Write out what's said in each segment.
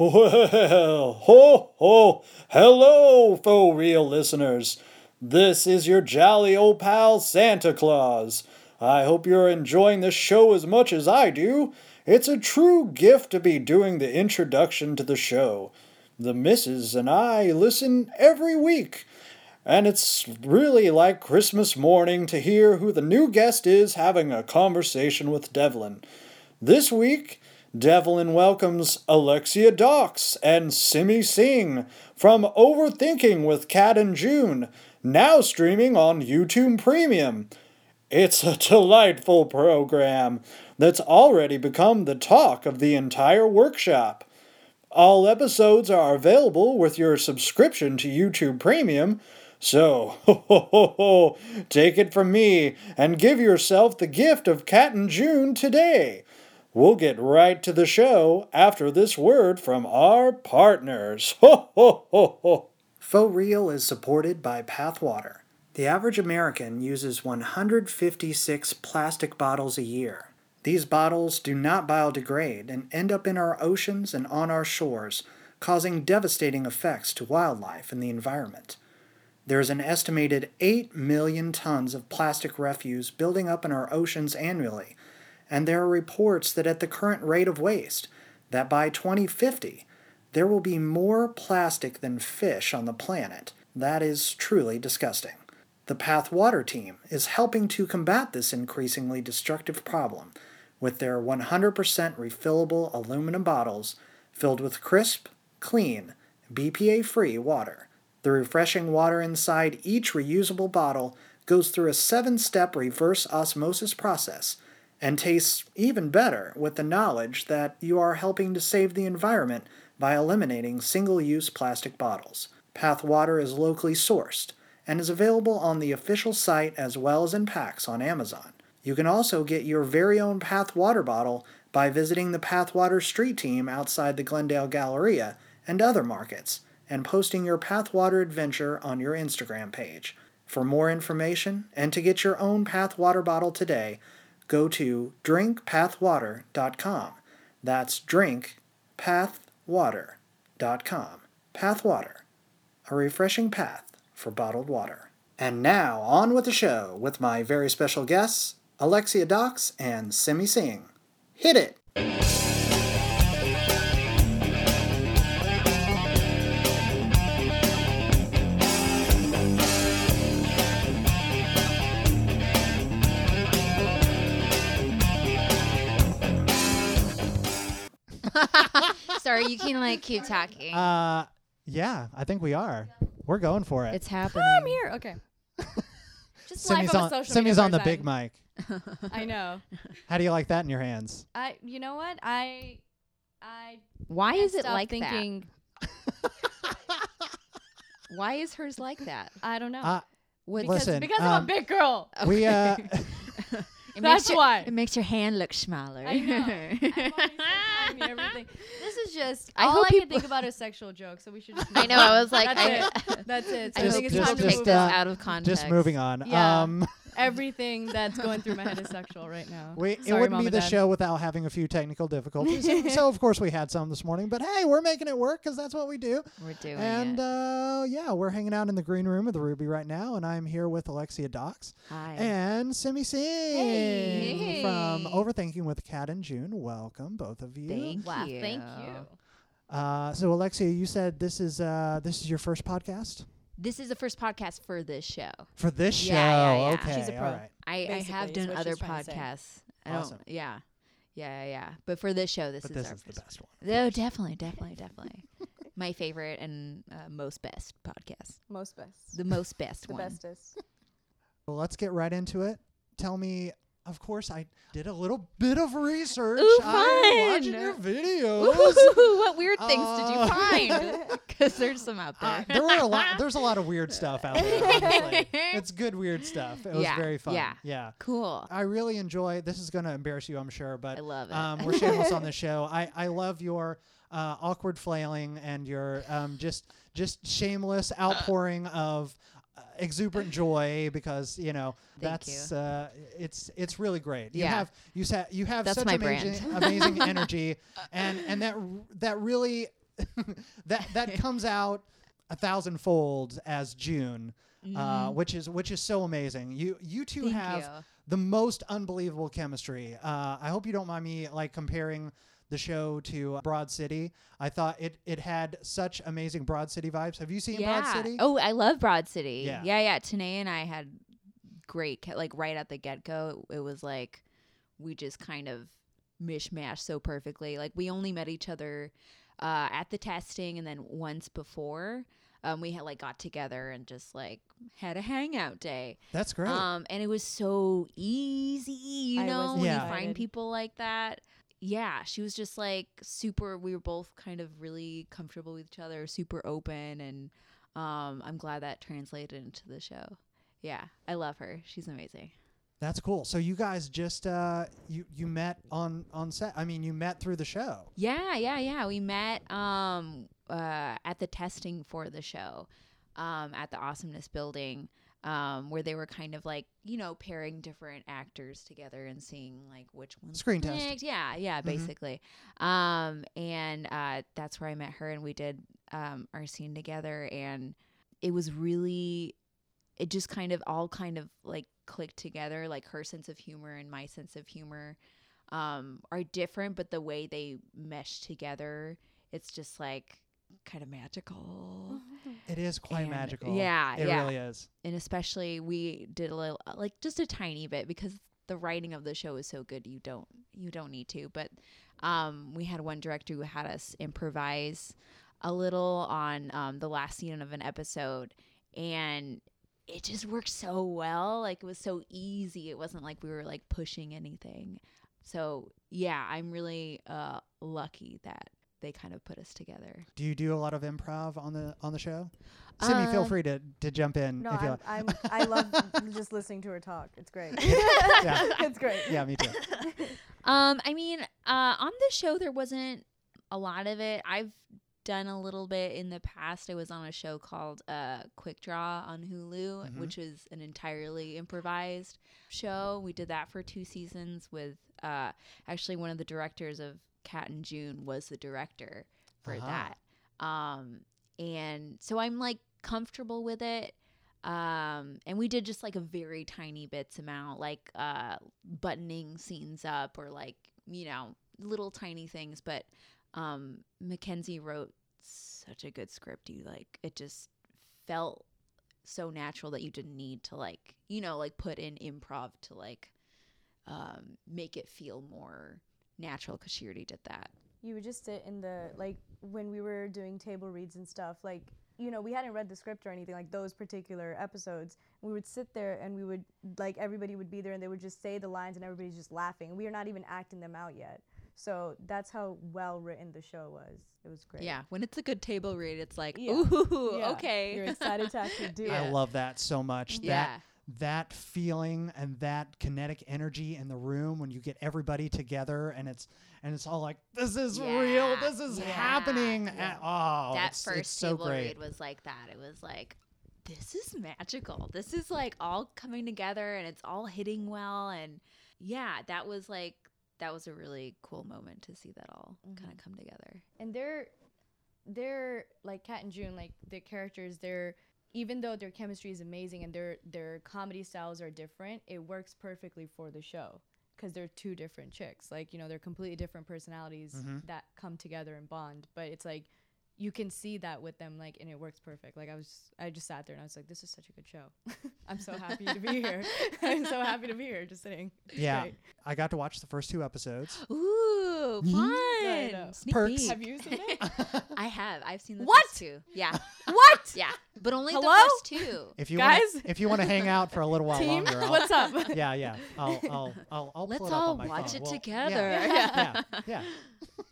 Well, ho, ho, ho! hello, faux real listeners. This is your jolly old pal Santa Claus. I hope you're enjoying this show as much as I do. It's a true gift to be doing the introduction to the show. The missus and I listen every week, and it's really like Christmas morning to hear who the new guest is having a conversation with Devlin. This week, Devlin welcomes Alexia Dox and Simmi Singh from Overthinking with Kat and June, now streaming on YouTube Premium. It's a delightful program that's already become the talk of the entire workshop. All episodes are available with your subscription to YouTube Premium, so ho, ho, ho, ho, take it from me and give yourself the gift of Kat and June today. We'll get right to the show after this word from our partners. Ho, ho, ho, ho. Faux Real is supported by Path Water. The average American uses 156 plastic bottles a year. These bottles do not biodegrade and end up in our oceans and on our shores, causing devastating effects to wildlife and the environment. There is an estimated 8 million tons of plastic refuse building up in our oceans annually, and there are reports that at the current rate of waste, that by 2050, there will be more plastic than fish on the planet. That is truly disgusting. The Path Water team is helping to combat this increasingly destructive problem with their 100% refillable aluminum bottles filled with crisp, clean, BPA free water. The refreshing water inside each reusable bottle goes through a seven step reverse osmosis process and tastes even better with the knowledge that you are helping to save the environment by eliminating single use plastic bottles. Path Water is locally sourced and is available on the official site as well as in packs on Amazon. You can also get your very own Path Water bottle by visiting the Path Water Street Team outside the Glendale Galleria and other markets and posting your Path Water adventure on your Instagram page. For more information and to get your own Path Water bottle today, go to drinkpathwater.com. That's drinkpathwater.com. Path Water, a refreshing path for bottled water. And now, on with the show with my very special guests, Alexia Dox and Simmi Singh. Hit it! You can like keep talking. Uh, yeah, I think we are. We're going for it. it's happening. I'm here. Okay. Just live Simmi's on, on, social Simmi's media on the for a big second. mic. I know. How do you like that in your hands? I. You know what? I. I. Why can't is it stop like thinking? that? Why is hers like that? I don't know. Uh, What, because listen, because I'm um, a big girl. We uh, it That's your, why. It makes your hand look smaller. I know. I'm always so tiny, everything. This is just I all hope I can people- think about is sexual jokes. So we should. Just I know. on. I was like, That's I, it. That's it. So I I think it's people time to just, take move this uh, out of context. just moving on. Yeah. Um, Everything that's going through my head is sexual right now. we it wouldn't Mom be the Dad. show without having a few technical difficulties. And so of course we had some this morning, but hey, we're making it work because that's what we do. We're doing And it. uh, yeah, we're hanging out in the green room of the Ruby right now, and I'm here with Alexia Dox Hi. and Simmi Singh Hey. from Overthinking with Kat and June. Welcome, both of you. Thank Wow, you. thank you. Uh, so Alexia, you said this is uh, this is your first podcast This is the first podcast for this show. for this show. Yeah, yeah, yeah. Okay, She's a pro. all right. I, I have done other she's trying to say. podcasts. I Awesome. don't. Yeah. Yeah, yeah, yeah. But for this show, this But is this our is the best one. No, definitely, definitely, definitely. My favorite and uh, most best podcast. Most best. The most best the one. bestest. Well, let's get right into it. Tell me. Of course, I did a little bit of research. Ooh, I'm watching your videos. Ooh, what weird things Uh, did you find? Because there's some out Uh, there. there were a lot. There's a lot of weird stuff out there. Honestly. it's good weird stuff. It was Yeah, very fun. yeah. yeah. cool. I really enjoy. This is going to embarrass you, I'm sure, but I love it. um, we're shameless on the show. I I love your uh, awkward flailing and your um, just just shameless outpouring of uh, exuberant joy because you know that's uh, it's it's really great. You Yeah. have you sa- you have That's such amazing amazing energy and and that r- that really that that comes out a thousand folds as June, uh, Mhm. which is which is so amazing. You you two Thank have you. the most unbelievable chemistry. Uh, I hope you don't mind me like comparing the show to Broad City. I thought it it had such amazing Broad City vibes. Have you seen yeah. Broad City? Oh, I love Broad City. Yeah. yeah, yeah. Tanae and I had great, like right at the get go. It, it was like we just kind of mishmash so perfectly. Like we only met each other uh, at the testing, and then once before. Um, we had like got together and just like had a hangout day. That's great. Um, and it was so easy, you I know, when Yeah. you find people like that. Yeah, she was just like super. We were both kind of really comfortable with each other, super open, and um, I'm glad that translated into the show. Yeah, I love her. She's amazing. That's cool. So you guys just uh, you you met on on set. I mean, you met through the show. Yeah, yeah, yeah. We met um uh at the testing for the show, um at the Awesomeness Building, um where they were kind of like you know pairing different actors together and seeing like which one Screen test. Yeah, yeah, Mhm. basically. Um and uh that's where I met her and we did um our scene together and it was really it just kind of all kind of like clicked together like her sense of humor and my sense of humor um, are different, but the way they mesh together, it's just like kind of magical. It is quite And- magical. yeah, it yeah. really is. And especially we did a little, like just a tiny bit because the writing of the show is so good. You don't, you don't need to. But um, we had one director who had us improvise a little on um, the last scene of an episode, and it just worked so well. Like it was so easy. It wasn't like we were like pushing anything. So yeah, I'm really uh, lucky that they kind of put us together. Do you do a lot of improv on the on the show? Sydney, feel Um, free to, to jump in No, if you I'm, like. I'm, I love just listening to her talk. It's great. Yeah. it's great. Yeah, me too. Um, I mean, uh, on the show there wasn't a lot of it. I've done a little bit in the past. I was on a show called uh, Quick Draw on Hulu, Mhm. which was an entirely improvised show. We did that for two seasons with uh, actually one of the directors of Kat and June was the director for Uh-huh. that. Um, and so I'm like comfortable with it. Um, and we did just like a very tiny bits amount, like uh, buttoning scenes up or like, you know, little tiny things. But um, Mackenzie wrote such a good script. You like, it just felt so natural that you didn't need to like, you know, like put in improv to like um, make it feel more natural because she already did that. you would just sit in the like when we were doing table reads and stuff like you know we hadn't read the script or anything like those particular episodes we would sit there and we would like everybody would be there and they would just say the lines and everybody's just laughing we are not even acting them out yet so that's how well written the show was it was great Yeah, when it's a good table read, it's like, Yeah. ooh, Yeah. okay. you're excited to actually do Yeah. I love that so much. yeah. That that feeling and that kinetic energy in the room when you get everybody together and it's and it's all like this is real this is yeah, happening yeah. and, oh that it's, first it's so table great read was like that. It was like, this is magical. This is like all coming together and it's all hitting well. And yeah, that was like, that was a really cool moment to see that all kind of mm-hmm. come together. and they're they're like Kat and June, like the characters. They're even though their chemistry is amazing and their their comedy styles are different, it works perfectly for the show because they're two different chicks. Like you know, they're completely different personalities Mhm. that come together and bond. But it's like you can see that with them, like, and it works perfect. Like I was, I just sat there and I was like, this is such a good show. I'm so happy to be here. I'm so happy to be here, just sitting. It's yeah great. I got to watch the first two episodes Ooh, fun. I Perks. peek. Have you seen it? I have. I've seen the What? first two. Yeah. what? Yeah. But only Hello? the first two. if you Guys? wanna, if you want to hang out for a little while Team, longer I'll, what's up? yeah yeah I'll I'll I'll, I'll Let's pull it up all on my watch phone. it Well, together. yeah yeah, yeah.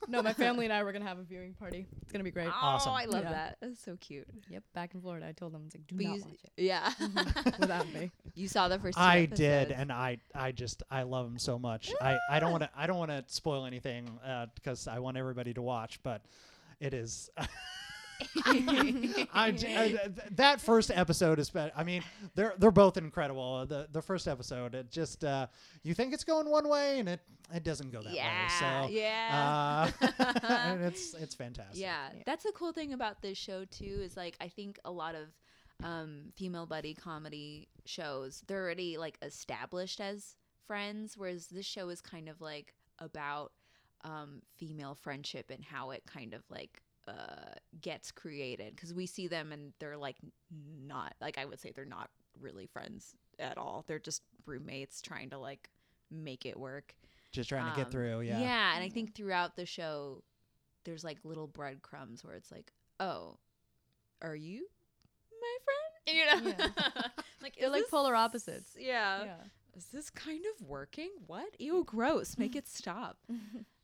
No, my family and I were gonna have a viewing party. It's gonna be great. Oh, awesome. Oh, I love Yeah. that. That's so cute. Yep, back in Florida, I told them, I was like, do But not you, watch it yeah. Mm-hmm. without me. you saw the first two I did, episodes. and I I just I love them so much. I I don't want to I don't want to spoil anything uh, because I want everybody to watch, but it is I, I- th- that first episode is. I mean, they're they're both incredible. Uh, The the first episode, it just uh, you think it's going one way and it it doesn't go that Yeah, way. So yeah. uh, and it's it's fantastic. Yeah, that's a cool thing about this show too. Is like I think a lot of um, female buddy comedy shows they're already like established as friends, whereas this show is kind of like about um, female friendship and how it kind of like uh, gets created because we see them and they're like not like I would say they're not really friends at all. They're just roommates trying to like make it work. Just trying to get Um, through. Yeah. Yeah, and I think throughout the show, there's like little breadcrumbs where it's like, oh, are you my friend? You know, like They're like this- polar opposites. Yeah. Yeah. Is this kind of working? What? Ew, gross. Make it stop.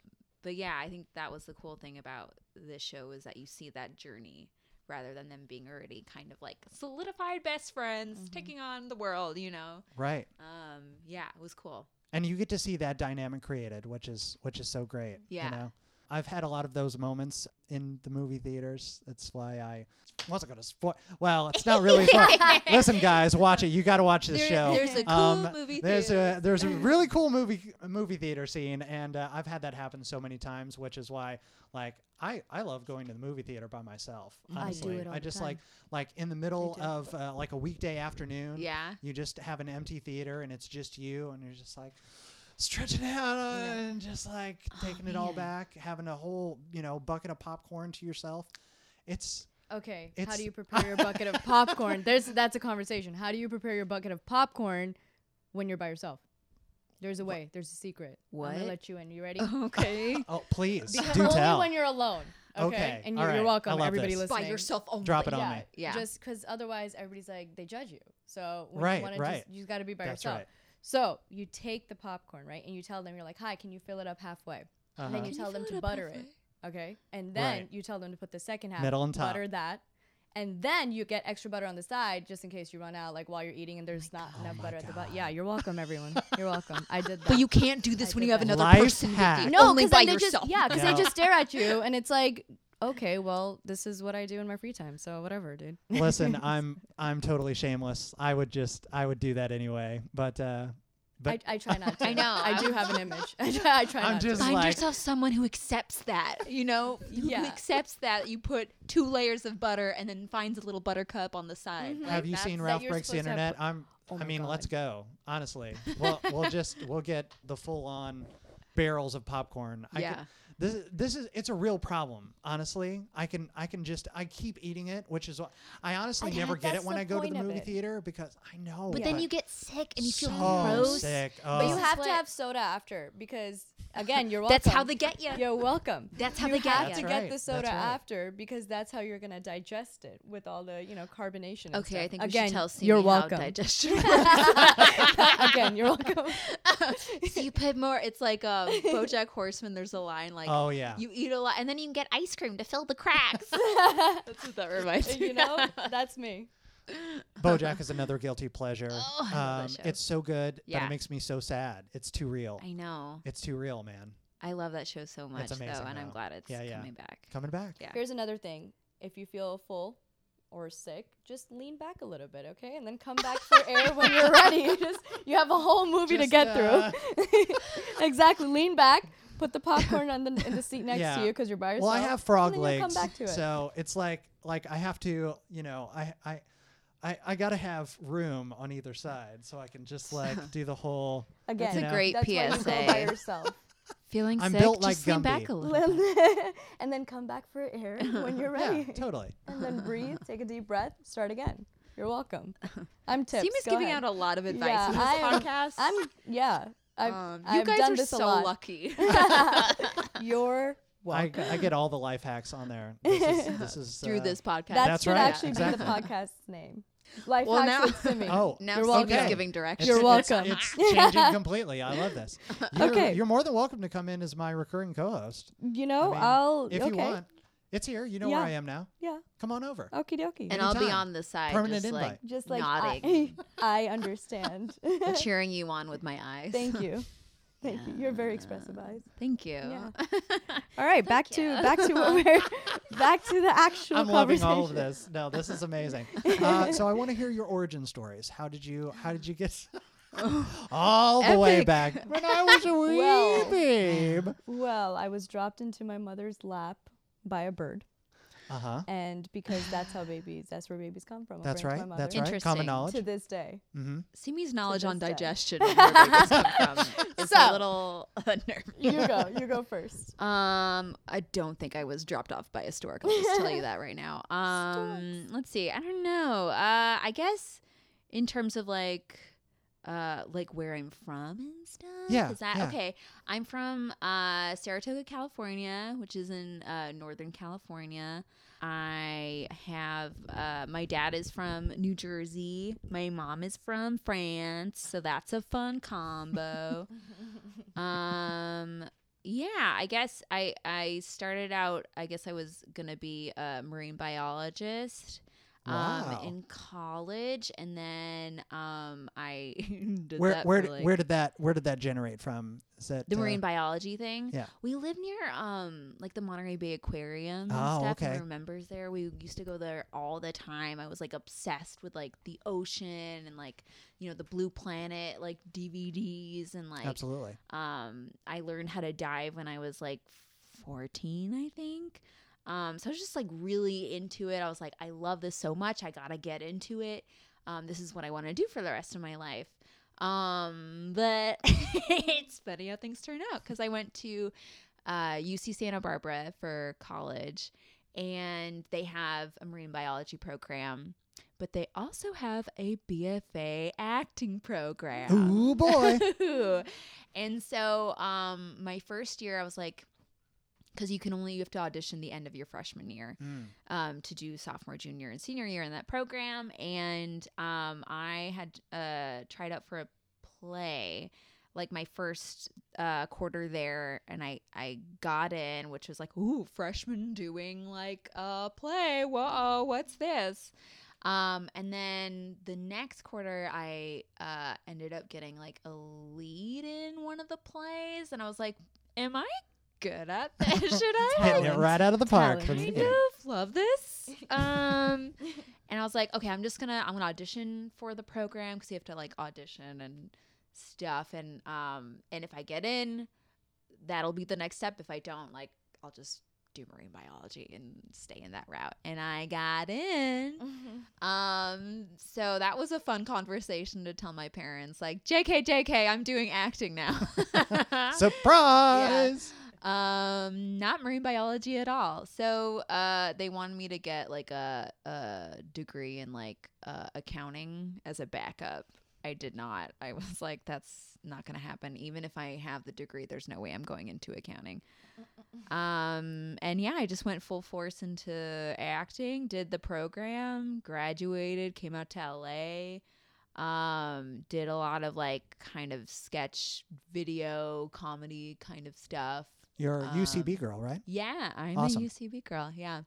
but yeah, I think that was the cool thing about this show is that you see that journey rather than them being already kind of like solidified best friends taking on the world, you know. Right. Um, yeah, it was cool. and you get to see that dynamic created, which is which is so great. Yeah. You know, I've had a lot of those moments in the movie theaters. That's why I wasn't going to spoil. Well, it's not really. Listen, guys, watch it. You got to watch this There- show. there's a cool Um, movie There's theater. a there's a really cool movie movie theater scene, and uh, I've had that happen so many times, which is why like I I love going to the movie theater by myself. I do Honestly, it all the just like like in the middle of uh, like a weekday afternoon. Yeah. You just have an empty theater and it's just you, and you're just like stretching out uh, and just like taking it all back, having a whole you know bucket of popcorn to yourself. It's Okay, It's how do you prepare your bucket of popcorn? There's that's a conversation. How do you prepare your bucket of popcorn when you're by yourself? There's a way. There's a secret. I'm gonna let you in. You ready? Okay. oh please Because do only tell. when you're alone. Okay. Okay, And you're, you're welcome. Everybody this. listening. By yourself only. Drop it on yeah, me. Yeah. Just because otherwise everybody's like they judge you. So when Right, you wanna right. just you got to be by That's yourself. right. So you take the popcorn right, and you tell them you're like, "Hi, can you fill it up halfway?" And then Uh-huh. you tell them to butter it. Okay. And then Right. you tell them to put the second half Middle and top. butter that. And then you get extra butter on the side just in case you run out like while you're eating and there's not enough Oh my butter at the butt. Yeah, you're welcome everyone. You're welcome. I did that. But you can't do this I when you have that. another Life person hack. no, only because by they yourself. just yeah, because No. they just stare at you and it's like, okay, well, this is what I do in my free time, so whatever, dude. Listen, I'm I'm totally shameless. I would just I would do that anyway. But uh but I, I try not to. I know. I do have an image. I try, I try I'm not just to. Find like- yourself someone who accepts that, you know, who Yeah. accepts that you put two layers of butter and then finds a little buttercup on the side. Mhm. Like, have you seen Ralph Breaks the supposed to have Internet? I'm Oh I my mean, let's go. Honestly. We'll we'll just we'll get the full on barrels of popcorn. I Yeah. Can, this is this is it's a real problem. Honestly, I can I can just I keep eating it, which is what I honestly I- never get it when I go to the movie it. theater because I know. But then you get sick and you feel gross. sick. But you Oh. have to have soda after because again, you're welcome. That's how they get you. You're welcome. That's how you they get you. You have to That's get the soda right. after because that's how you're gonna digest it with all the you know carbonation. and Okay, I stuff. think we should tell Simmi you're how welcome. digestion again, you're welcome. so you put more. It's like um, BoJack Horseman. There's a line like, Oh yeah. "You eat a lot, and then you can get ice cream to fill the cracks." That's what that reminds me. you know, that's me. BoJack is another guilty pleasure. Oh, I love that show. It's so good, but it makes me so sad. It's too real. I know. It's too real, man. I love that show so much, amazing, though, and I'm glad it's Yeah, yeah. coming back. Coming back. Yeah. Here's another thing: if you feel full or sick, just lean back a little bit, okay, and then come back for air when you're ready. Just you have a whole movie to get uh, through. exactly. Lean back. Put the popcorn on the in the seat next Yeah. to you because you're by yourself. Well, I have frog legs, come back to it. so it's like like I have to, you know, I I. I, I gotta have room on either side so I can just like do the whole. Again, you know, great that's why you go by PSA. yourself. Feeling I'm sick? built just like lean back a little. bit. and then come back for air when you're ready. Yeah, totally. and then breathe, take a deep breath, start again. You're welcome. I'm tips. Seema's Go giving ahead. out a lot of advice Yeah, in this I am- podcast. I'm yeah. I've, um, you I've guys done are this so lucky. You're I, welcome. I get all the life hacks on there. This is, this is Through uh, this podcast. that That's should right, actually exactly. be the podcast's name. Life Well, hacks now- with Simmi. Oh, now You're Seema's welcome. giving It's- directions. You're welcome. It's, changing completely. I love this. You're, Okay. You're more than welcome to come in as my recurring co-host. You know, I mean, I'll if okay. you want. It's here. You know Yeah. where I am now. Yeah. Come on over. Okie dokie. and I'll be on the side, Permanent just like just like nodding, I, I understand. cheering you on with my eyes. Thank you. Thank you. You're very expressive, eyes. Thank you. Yeah. All right, back Thank to back to what we're back to the actual I'm loving all of this. No, this is amazing. Uh, so I want to hear your origin stories. How did you How did you get all the way back when I was a wee Well. babe? Well, I was dropped into my mother's lap by a bird, Uh huh. and because that's how babies, that's where babies come from. That's right. my That's mother. right. Common knowledge. To this day, Mm-hmm. Simmi's knowledge on digestion and where babies come from is a little unnerving. you go. You go first. Um, I don't think I was dropped off by a stork. I'll just tell you that right now. Um, let's see. I don't know. Uh, I guess in terms of like, uh, like where I'm from and stuff. Yeah, Is that yeah. okay? I'm from uh Saratoga, California, which is in uh, Northern California. I have uh, my dad is from New Jersey. My mom is from France, so that's a fun combo. um, yeah, I guess I I started out. I guess I was gonna be a marine biologist. Wow. Um, in college, and then um, I did Where that where for, like, where did that Where did that generate from? Is that the uh, marine biology thing. yeah. We live near um like the Monterey Bay Aquarium and Oh, stuff. okay. And there are members there. We used to go there all the time. I was like obsessed with like the ocean and like you know the Blue Planet like DVDs and like Absolutely. um I learned how to dive when I was like 14, I think. Um so I was just like really into it. I was like I love this so much. I got to get into it. Um this is what I want to do for the rest of my life. Um but it's funny how things turn out cuz I went to uh UC Santa Barbara for college and they have a marine biology program. But they also have a BFA acting program. Ooh boy. and so um my first year I was like because you can only you have to audition the end of your freshman year Mm. um, to do sophomore, junior, and senior year in that program. And um, I had uh, tried out for a play like my first uh, quarter there, and I I got in, which was like, ooh, freshman doing like a play. Whoa, what's this? Um, and then the next quarter, I uh, ended up getting like a lead in one of the plays, and I was like, "Am I good at this? Should I Hitting it right out of the park Talent. from the kind of love this. Um, and I was like, okay, I'm just gonna I'm gonna audition for the program because you have to like audition and stuff. And um, and if I get in, that'll be the next step. If I don't, like, I'll just do marine biology and stay in that route. And I got in. Um, so that was a fun conversation to tell my parents, like, JK, JK, I'm doing acting now. Surprise! Um, not marine biology at all. So, uh, they wanted me to get like a a degree in like uh, accounting as a backup. I did not. I was like, that's not gonna happen. Even if I have the degree, there's no way I'm going into accounting. Um, and yeah, I just went full force into acting. Did the program, graduated, came out to LA. Um, did a lot of like kind of sketch, video, comedy kind of stuff. You're a Um, UCB girl, right? Yeah, I'm Awesome. a UCB girl. Yeah.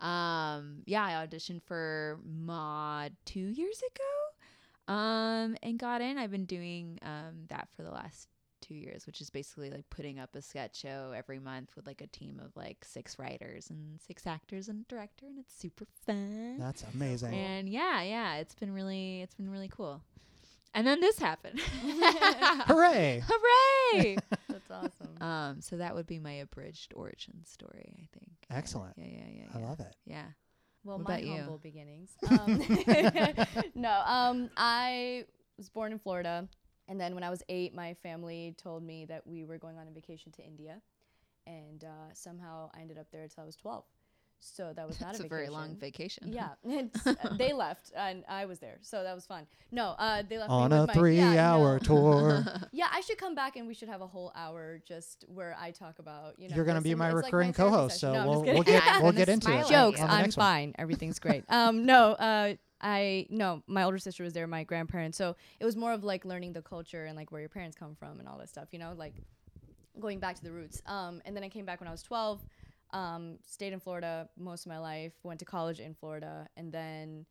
Um, yeah, I auditioned for Maude two years ago. Um, and got in. I've been doing um that for the last two years, which is basically like putting up a sketch show every month with like a team of like six writers and six actors and a director, and it's super fun. That's amazing. and yeah, yeah, it's been really, it's been really cool. And then this happened. Hooray! Hooray! That's awesome. Um, so that would be my abridged origin story, I think. Yeah, Excellent. Yeah, yeah, yeah. I yeah. love it. Yeah. Well, What my about you? humble beginnings. Um, no, um, I was born in Florida, and then when I was eight, my family told me that we were going on a vacation to India, and uh, somehow I ended up there until I was twelve. So that was not That's a a very long vacation. Yeah, it's, uh, they left and I was there, so that was fun. No, uh, they left me On with a my- three yeah, hour no. tour. Yeah, I should come back and we should have a whole hour just where I talk about you know. You're going to be my it's like recurring co-host, so. No, we'll, we'll get I'm we'll get into it. at jokes. on the I'm next one. fine. Everything's great. Um, no, uh, I no, my older sister was there, my grandparents. So it was more of like learning the culture and like where your parents come from and all that stuff. You know, like going back to the roots. Um, and then I came back when I was 12. Um, stayed in Florida most of my life. Went to college in Florida, and then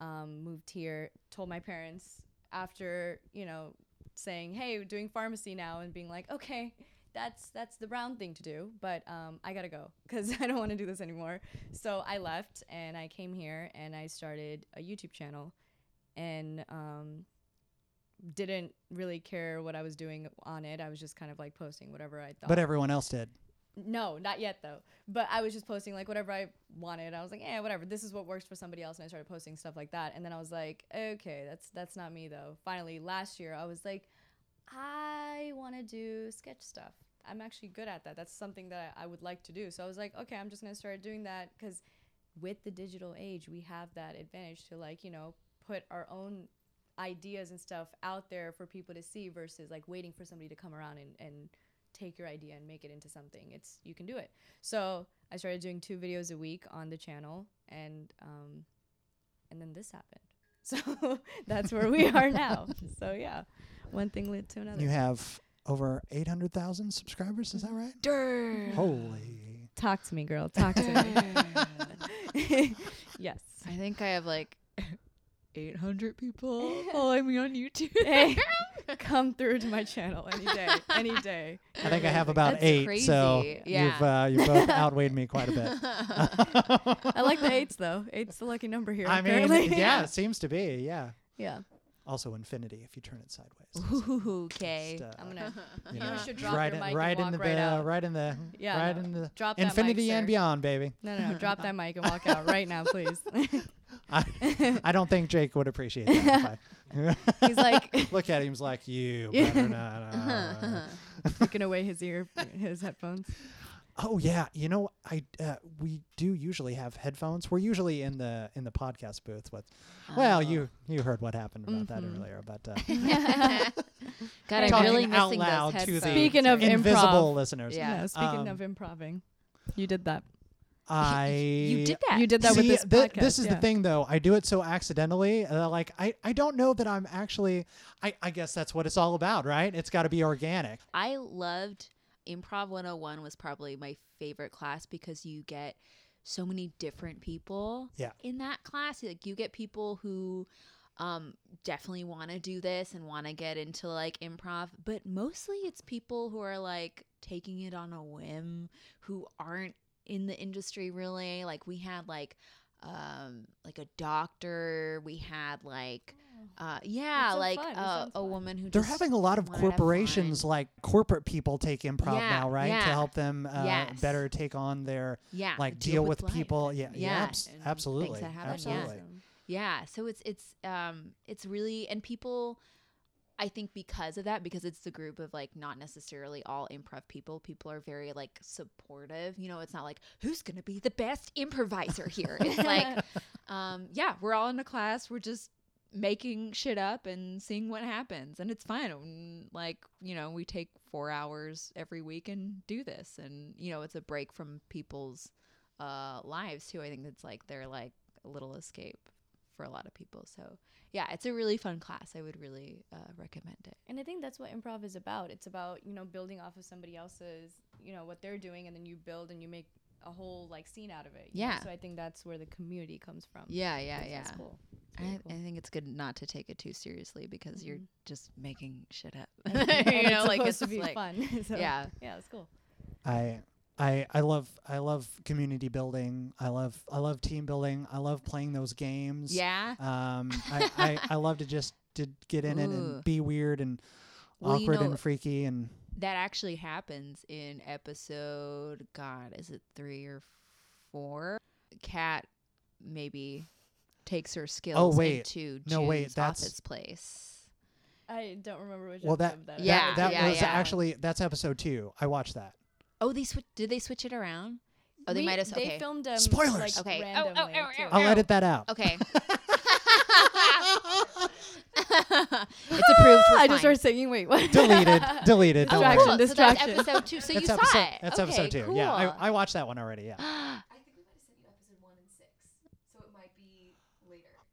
um, moved here. Told my parents after you know saying, "Hey, doing pharmacy now," and being like, "Okay, that's that's the brown thing to do, but um, I gotta go because I don't want to do this anymore." So I left and I came here and I started a YouTube channel, and um, didn't really care what I was doing on it. I was just kind of like posting whatever I thought. But everyone else did. No, not yet though. But I was just posting like whatever I wanted. I was like, yeah, whatever. This is what works for somebody else, and I started posting stuff like that. And then I was like, okay, that's that's not me though. Finally, last year I was like, I want to do sketch stuff. I'm actually good at that. That's something that I would like to do. So I was like, okay, I'm just gonna start doing that because with the digital age, we have that advantage to like you know put our own ideas and stuff out there for people to see versus like waiting for somebody to come around and, and take your idea and make it into something it's you can do it. So i started doing two videos a week on the channel and um and then this happened. So that's where we are now. So yeah one thing led to another. You have over 800,000 subscribers, is that right? Holy. talk to me girl. Talk to me. Yes. I think I have like 800 people following me on YouTube. hey come through to my channel any day any day I think I have about That's eight, so crazy. you've uh, you both outweighed me quite a bit. i like the eights though eight's the lucky number here I mean, apparently. yeah, it seems to be, yeah. yeah Also infinity if you turn it sideways. okay. Just, uh, i'm gonna you You should drop right your in, mic and right in walk the right uh, out. right in the Yeah, right no. in the Drop that mic, infinity and sir. beyond, baby. No, no, no. Drop that mic and walk out right now, please. I, I don't think Jake would appreciate that. I- He's like Look at him, he's like, you Yeah. better not. uh." taking away his ear, his headphones. Oh yeah, you know, I uh, we do usually have headphones. We're usually in the in the podcast booth with. Well, you you heard what happened about that Mhm. earlier, but uh, God, I'm talking really out loud those to the. Speaking of invisible improv. listeners. Yeah. Yeah. speaking Um, of improving, you did that. I you did that. You did that with this thi- podcast. this is yeah. the thing, though. I do it so accidentally. Uh, like I, I don't know that I'm actually. I, I guess that's what it's all about, right? It's got to be organic. I loved Improv 101 was probably my favorite class because you get so many different people Yeah. in that class. Like you get people who um definitely want to do this and want to get into like improv, but mostly it's people who are like taking it on a whim who aren't in the industry really. Like we had like um like a doctor, we had like uh yeah, so like fun. Uh, a woman who They're just having a lot of wanted to have corporations, like corporate people, take improv Yeah, now, right? To help them uh, Yes. better take on their yeah like deal, with, life. people. Yeah, yeah, Yeah, abs- and absolutely, things that happen, yeah. absolutely. Yeah, so it's it's um it's really and people I think because of that because it's the group of like not necessarily all improv people, people are very like supportive. You know, it's not like who's going to be the best improviser here. It's like um yeah, we're all in a class, we're just making shit up and seeing what happens and it's fun. And, like, you know, we take 4 hours every week and do this and you know, it's a break from people's uh lives too. I think it's like they're like a little escape for a lot of people. So yeah, it's a really fun class. I would really uh, recommend it. And I think that's what improv is about. It's about, you know, building off of somebody else's, you know, what they're doing and then you build and you make a whole like scene out of it. you know? Yeah. So I think that's where the community comes from. Yeah, yeah, yeah. That's cool. I, Very I think it's good not to take it too seriously because you're Mhm. just making shit up. You know, it's like supposed it's to be like, fun. so, yeah. Yeah, it's cool. I I I love I love community building. I love I love team building. I love playing those games. Yeah. Um, I, I I love to just to get in it and be weird and Well, you awkward know- and freaky and That actually happens in episode, God, is it three or four? Kat maybe takes her skills wait. into No, wait, that's- office place. I don't remember which well that episode that, that Yeah, that yeah, was yeah. actually that's episode two. I watched that. Oh, they switch. Did they switch it around? Oh, they We- might have. They Okay. filmed them Spoilers. like Okay. Oh, oh, randomly. oh, too. oh, I'll Ow. edit that out. Okay. it's approved. We're I fine. just started singing. Wait, what? deleted, deleted. Don't Distraction, cool. worry. So distraction. that's episode two. So you That's saw episode. it. That's okay, episode two. Cool. Yeah, I, I watched that one already. Yeah. I think we might have sent you episode one and six, so it might be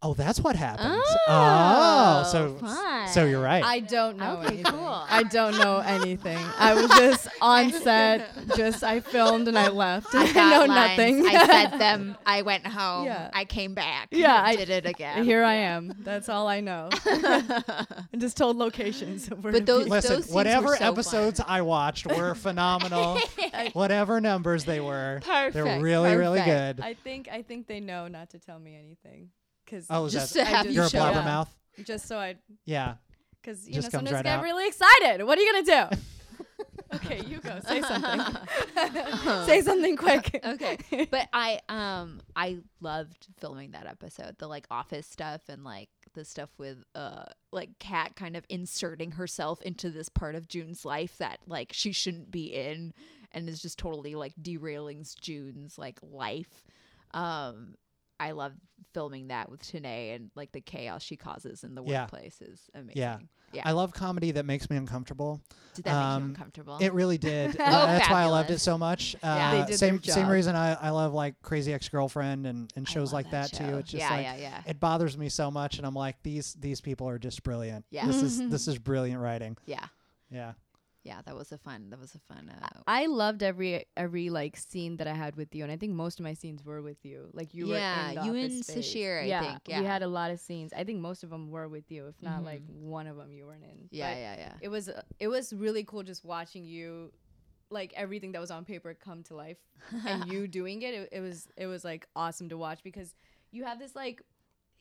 Oh, that's what happened. Oh, so oh, fun. so you're right. I don't know Okay, anything. cool. I don't know anything. I was just on set. Just I filmed and I left. I, got know lines, nothing. I said them. I went home. Yeah. I came back. Yeah, I- did it again. Here I am. That's all I know. and just told locations. where But those- Listen, scenes were whatever so fun. episodes I watched were phenomenal. whatever numbers they were, they're Perfect, really, really good. I think I think they know not to tell me anything. Cause oh, is Just that to have I you you're a show show up. blabbermouth? just so I, Yeah. because you Just know sometimes right get out. really excited. What are you gonna do? okay, you go. Say something. Say something quick. okay but i um i loved filming that episode the like office stuff and like the stuff with uh like kat kind of inserting herself into this part of june's life that like she shouldn't be in and is just totally like derailing june's like life um i love filming that with Tanae and like the chaos she causes in the Yeah. workplace is amazing Yeah. yeah I love comedy that makes me uncomfortable. did that make um, you uncomfortable It really did. Oh, Uh, That's why I loved it so much. Uh, Yeah. Did same same reason I, I love like Crazy Ex Girlfriend and, and shows like that, too. show. It's just yeah like yeah yeah it bothers me so much, and I'm like these these people are just brilliant. Yeah. This is this is brilliant writing. yeah Yeah. Yeah that was a fun that was a fun uh, I loved every every like scene that I had with you, and I think most of my scenes were with you. Like you Yeah, were in you and. Sashir, I yeah, think, we had a lot of scenes. I think most of them were with you, if not like Mhm. one of them you weren't in. yeah But yeah yeah It was uh, it was really cool just watching you, like everything that was on paper come to life, and you doing it, it. It was it was like awesome to watch because you have this like.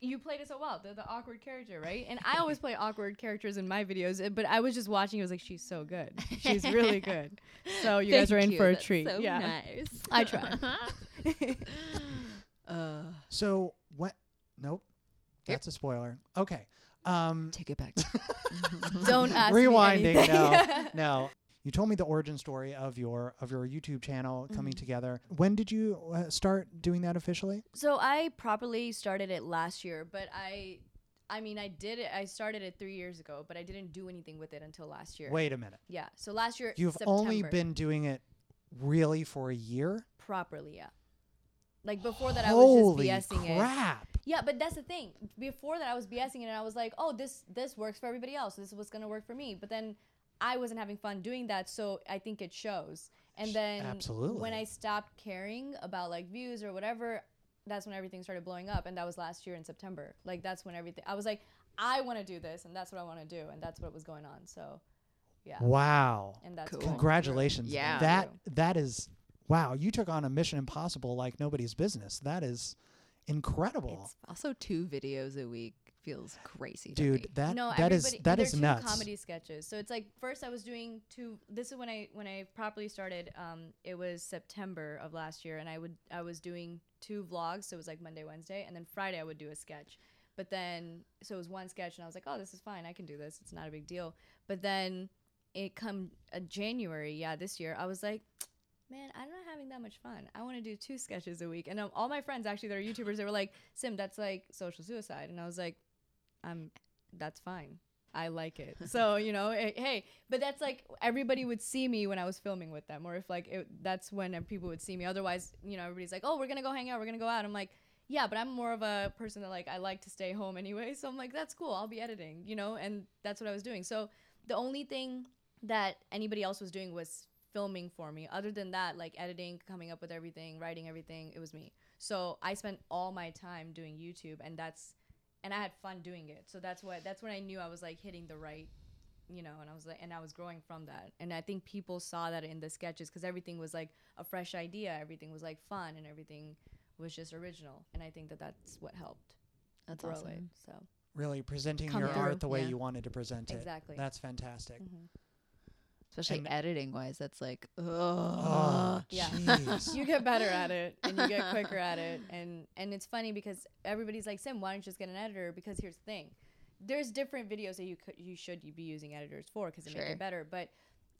You played it so well, the, the awkward character, right? And I always play awkward characters in my videos, uh, but I was just watching. It was like she's so good, she's really good. So you guys are in Thank for a. That's treat. so yeah, nice. I try. uh, So what? Nope. That's a spoiler. Okay. Um, take it back. Don't ask rewinding. anything. No, no. You told me the origin story of your of your YouTube channel Mm-hmm. coming together. When did you uh, start doing that officially? So I properly started it last year, but I, I mean, I did it. I started it three years ago, but I didn't do anything with it until last year. Wait a minute. Yeah. So last year, You've only been doing it really for a year. properly. Yeah. Like before that, I was just BSing it. crap! Yeah, but that's the thing. Before that, I was BSing it, and I was like, "Oh, this this works for everybody else. This is what's gonna work for me." But then I wasn't having fun doing that, so I think it shows. And then Absolutely. when I stopped caring about like views or whatever, that's when everything started blowing up, and that was last year in September. Like that's when everything. I was like, I want to do this, and that's what I want to do, and that's what was going on. So, yeah, Wow. and that's Cool. Congratulations. Yeah. That that is wow. You took on a Mission Impossible like nobody's business. That is incredible. It's also two videos a week feels crazy, to Dude, me. that no, that is everybody- that two nuts. comedy sketches. So it's like first I was doing two. This is when I when I properly started. Um, it was September of last year, and I would I was doing two vlogs. So it was like Monday, Wednesday, and then Friday I would do a sketch. But then so it was one sketch, and I was like, oh, this is fine. I can do this. It's not a big deal. But then it come uh, January, yeah, this year, I was like. Man, I'm not having that much fun. I want to do two sketches a week, and um, all my friends actually that are YouTubers, they were like, "Sim, that's like social suicide," and I was like, "I'm that's fine. I like it. So, you know, eh, hey, but that's like everybody would see me when I was filming with them, or if like it, that's when people would see me. Otherwise, you know, everybody's like, oh, we're gonna go hang out, we're gonna go out. I'm like, yeah, but I'm more of a person that like I like to stay home anyway. So I'm like, that's cool. I'll be editing, you know, and that's what I was doing. So the only thing that anybody else was doing was filming for me. Other than that, like editing, coming up with everything, writing everything, it was me. So I spent all my time doing YouTube, and that's and I had fun doing it. So that's what that's when I knew I was like hitting the right, you know, and I was like, and I was growing from that. And I think people saw that in the sketches because everything was like a fresh idea, everything was like fun, and everything was just original. And I think that that's what helped That's grow awesome. it. So really presenting Come your through, art the way yeah. you wanted to present it. Exactly. That's fantastic. Mhm. Especially And- editing wise, that's like, Oh, oh, Yeah. jeez. you get better at it and you get quicker at it and and it's funny because everybody's like sim why don't you just get an editor because here's the thing there's different videos that you could you should be using editors for because they make Sure. it better but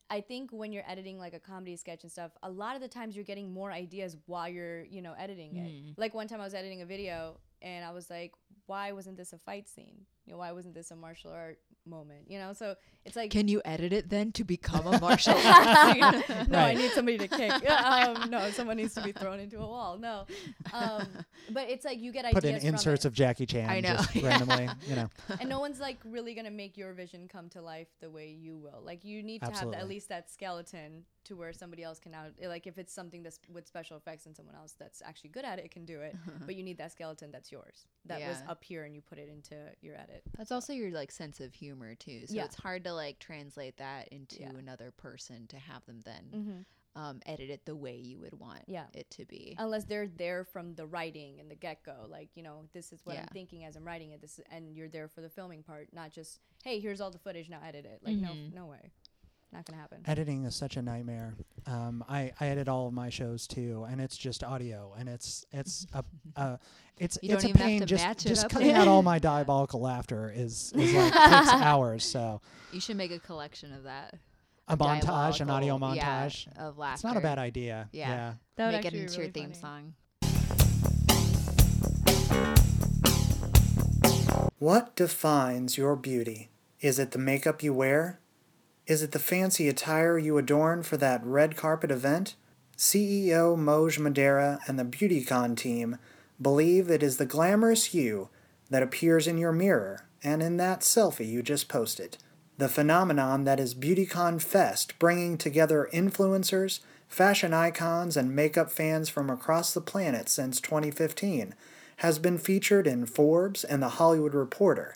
i think when you're editing like a comedy sketch and stuff a lot of the times you're getting more ideas while you're you know editing it Mm. like one time i was editing a video and i was like why wasn't this a fight scene you know why wasn't this a martial art moment, you know. So it's like Can you edit it then to become a martial arts? no, I need somebody to kick. um, no, someone needs to be thrown into a wall. No, um, but it's like you get Put ideas in inserts from of Jackie Chan I know, just randomly, you know. and no one's like really gonna make your vision come to life the way you will. Like you need to have Absolutely. at least that skeleton to where somebody else can now Like if it's something that's with special effects and someone else that's actually good at it can do it, but you need that skeleton that's yours. That was up here and you put it into your edit. That's also your like sense of humor too. So Yeah. it's hard to like translate that into Yeah. another person to have them then Mm-hmm. um, edit it the way you would want Yeah. it to be. unless they're there from the writing and the get go. Like, you know, this is what I'm thinking as I'm writing it. This and you're there for the filming part, not just hey, here's all the footage, now edit it. Like, Mhm. no, no way, not gonna happen. Editing is such a nightmare. Um, I, I edit all of my shows too, and it's just audio, and it's it's a uh, it's You it's don't a even have pain. to just match it just up cutting out all my diabolical laughter is, is like takes hours. So You should make a collection of that. a montage, an audio Diabolical- yeah, montage. of laughter. It's not a bad idea. Yeah. yeah. That would Make it actually be into your really theme funny. song. What defines your beauty? Is it the makeup you wear? Is it the fancy attire you adorn for that red carpet event? CEO Moj Mahdara and the BeautyCon team believe it is the glamorous you that appears in your mirror and in that selfie you just posted. The phenomenon that is BeautyCon Fest, bringing together influencers, fashion icons, and makeup fans from across the planet since 2015, has been featured in Forbes and The Hollywood Reporter,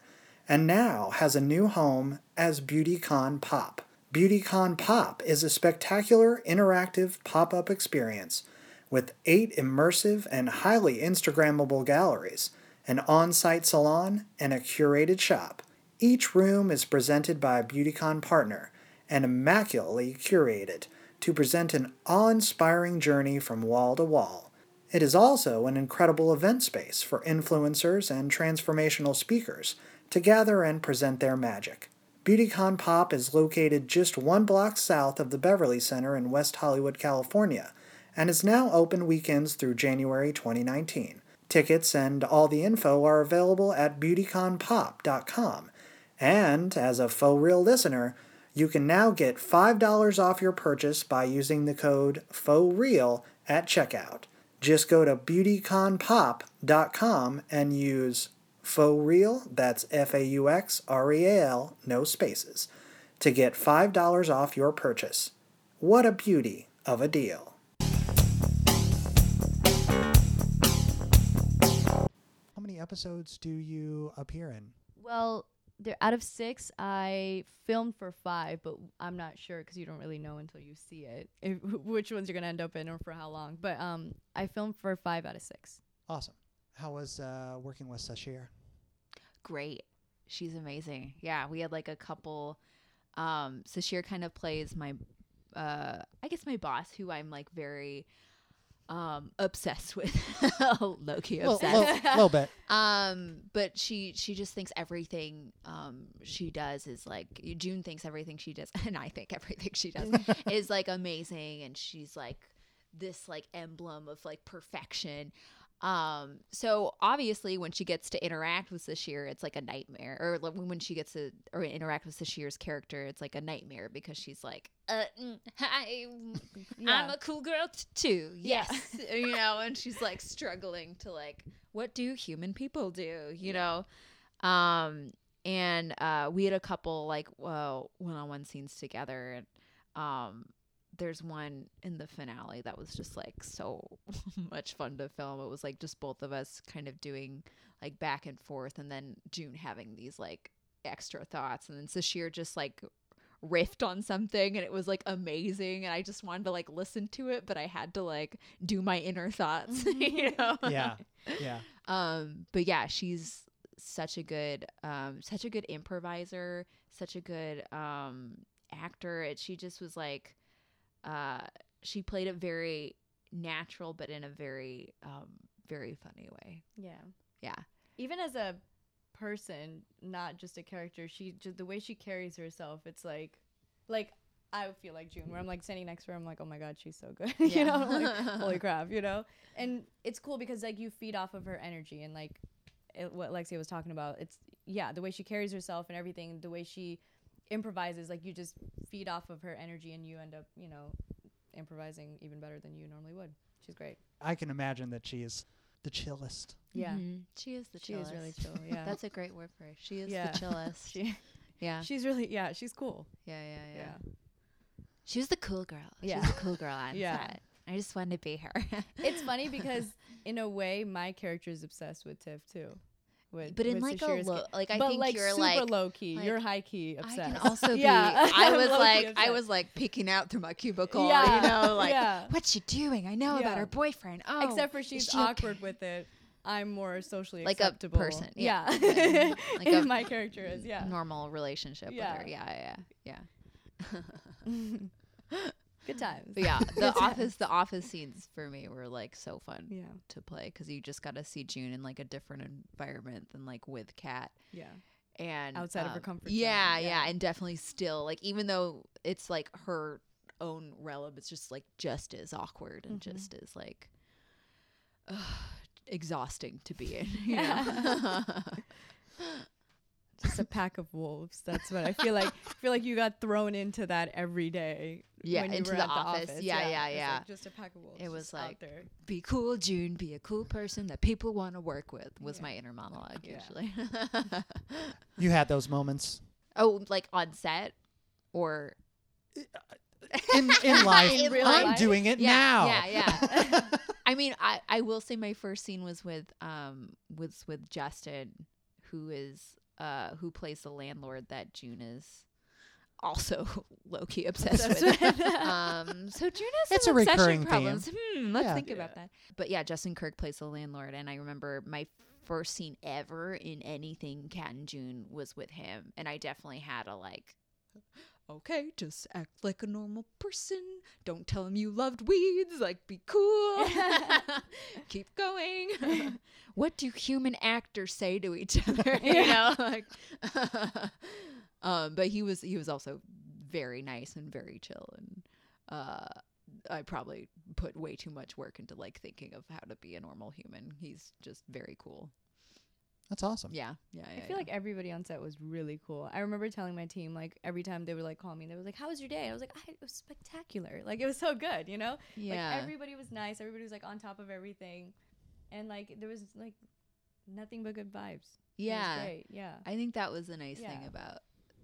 and now has a new home as BeautyCon Pop. BeautyCon Pop is a spectacular interactive pop up experience with eight immersive and highly Instagrammable galleries, an on site salon, and a curated shop. Each room is presented by a BeautyCon partner and immaculately curated to present an awe inspiring journey from wall to wall. It is also an incredible event space for influencers and transformational speakers to gather and present their magic. BeautyCon Pop is located just one block south of the Beverly Center in West Hollywood, California, and is now open weekends through January 2019. Tickets and all the info are available at beautyconpop.com. And as a Faux Real listener, you can now get $5 off your purchase by using the code FAUXREAL at checkout. Just go to beautyconpop.com and use Faux Real, that's F A U X R E A L, no spaces, to get $5 off your purchase. What a beauty of a deal! How many episodes do you appear in? Well, there out of six, I filmed for five, but I'm not sure because you don't really know until you see it if, which ones you're gonna end up in or for how long. But um, I filmed for five out of six. Awesome. How was uh, working with Sasheer? Great. She's amazing. Yeah, we had like a couple. Um, Sasheer kind of plays my, uh, I guess my boss, who I'm like very, um, obsessed with, low key obsessed. little, little bit. Um, but she she just thinks everything um she does is like June thinks everything she does, and I think everything she does is like amazing, and she's like this like emblem of like perfection. Um, so obviously when she gets to interact with Sasheer, it's like a nightmare. Or like, when she gets to or interact with Sasheer's character, it's like a nightmare because she's like, uh, mm, hi, I'm a cool girl t- too. Yes, you know, and she's like struggling to like, what do human people do? You know, um, and uh, we had a couple like well one-on-one scenes together, and um, there's one in the finale that was just like so much fun to film. It was like just both of us kind of doing like back and forth, and then June having these like extra thoughts, and then Sasheer just like riffed on something and it was like amazing and I just wanted to like listen to it but I had to like do my inner thoughts you know Yeah. Yeah. um but yeah she's such a good um such a good improviser such a good um actor it, she just was like uh she played it very natural but in a very um very funny way Yeah. yeah Even as a person, not just a character, she just the way she carries herself, it's like, like I feel like June, where I'm like standing next to her, I'm like, oh my god, she's so good, you Yeah. know, like holy crap, you know. And it's cool because like you feed off of her energy, and like it, what Alexia was talking about. It's yeah, the way she carries herself and everything, the way she improvises. Like you just feed off of her energy, and you end up, you know, improvising even better than you normally would. She's great. I can imagine that she's the chillest. Yeah, Mhm. She is the she is really chill. Yeah, That's a great word for her. She is Yeah. the chillest. she. yeah. She's really yeah. She's cool. yeah, yeah, yeah, Yeah. She was the cool girl. Yeah. She was the cool girl on Yeah. set. I just wanted to be her. It's funny because in a way, my character is obsessed with Tiff too. With, but in with like a Sashira's low, ca- like I but think like you're super like low key. like, you're high key obsessed. I can also be. Yeah. I was like, I was like peeking out through my cubicle. Yeah, You know, like yeah. what's she doing? I know about her boyfriend. Oh, Except for she's she okay?" awkward with it. I'm more socially Like a acceptable. person, yeah. Yeah. Yeah. Like a my character is yeah. normal relationship Yeah. with her. Yeah, yeah, yeah. Good times. But yeah, the office, the office scenes for me were like so fun Yeah. to play because you just got to see June in like a different environment than like with Kat. Yeah. and Outside of her um, comfort Yeah, zone, yeah, yeah. and definitely still like even though it's like her own realm, it's just like just as awkward and Mhm. just as like exhausting to be in. You know? Just a pack of wolves. That's what I feel like. I feel like you got thrown into that every day. Yeah, when you into were the at office. Yeah, yeah, It's yeah. like just a pack of wolves. It was like- be cool, June. Be a cool person that people want to work with. Was Yeah. my inner monologue Yeah. usually. You had those moments oh, like on set or in in life. In real I'm life? doing it yeah, now. Yeah, yeah. I mean, I, I will say my first scene was with um was with Justin, who is uh who plays the landlord that June is also low key obsessed, with. um, so June has It's some a recurring theme. problems. Hmm, let's Yeah. think about that. But yeah, Justin Kirk plays the landlord, and I remember my first scene ever in anything Kat and June was with him, and I definitely had a like. Okay, just act like a normal person. Don't tell him you loved weeds. Like, be cool. Keep going. what do human actors say to each other? You know, like. um, but he was he was also very nice and very chill, and uh, I probably put way too much work into like thinking of how to be a normal human. He's just very cool. That's awesome. Yeah, yeah. yeah I feel like everybody on set was really cool. I remember telling my team like every time they would like call me, they was like, "How was your day?" I was like, I, "It was spectacular. Like it was so good, you know. yeah. Like everybody was nice. Everybody was like on top of everything, and like there was like nothing but good vibes. It was yeah. great. Yeah. I think that was the nice thing about